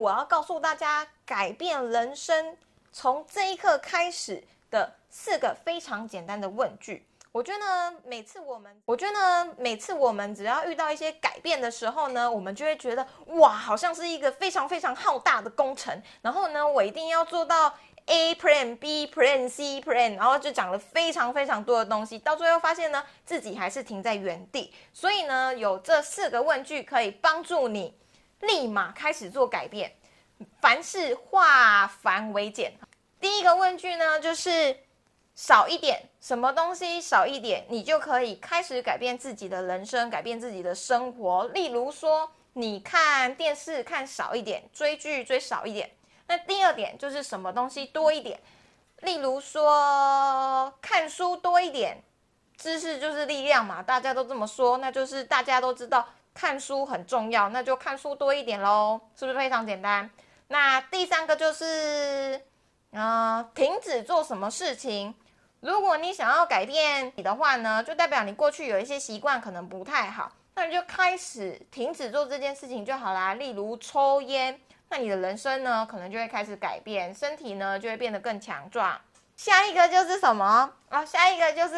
我要告诉大家改变人生从这一刻开始的四个非常简单的问句。我觉得每次我们，我觉得每次我们只要遇到一些改变的时候呢，我们就会觉得哇，好像是一个非常非常浩大的工程。然后呢，我一定要做到 A plan、B plan、C plan，然后就讲了非常非常多的东西，到最后发现呢，自己还是停在原地。所以呢，有这四个问句可以帮助你立马开始做改变，凡事化繁为简。第一个问句呢，就是。少一点，什么东西少一点，你就可以开始改变自己的人生，改变自己的生活。例如说，你看电视看少一点，追剧追少一点。那第二点就是什么东西多一点，例如说看书多一点，知识就是力量嘛，大家都这么说，那就是大家都知道看书很重要，那就看书多一点喽，是不是非常简单？那第三个就是，呃，停止做什么事情。如果你想要改变你的话呢，就代表你过去有一些习惯可能不太好，那你就开始停止做这件事情就好啦。例如抽烟，那你的人生呢可能就会开始改变，身体呢就会变得更强壮。下一个就是什么啊？下一个就是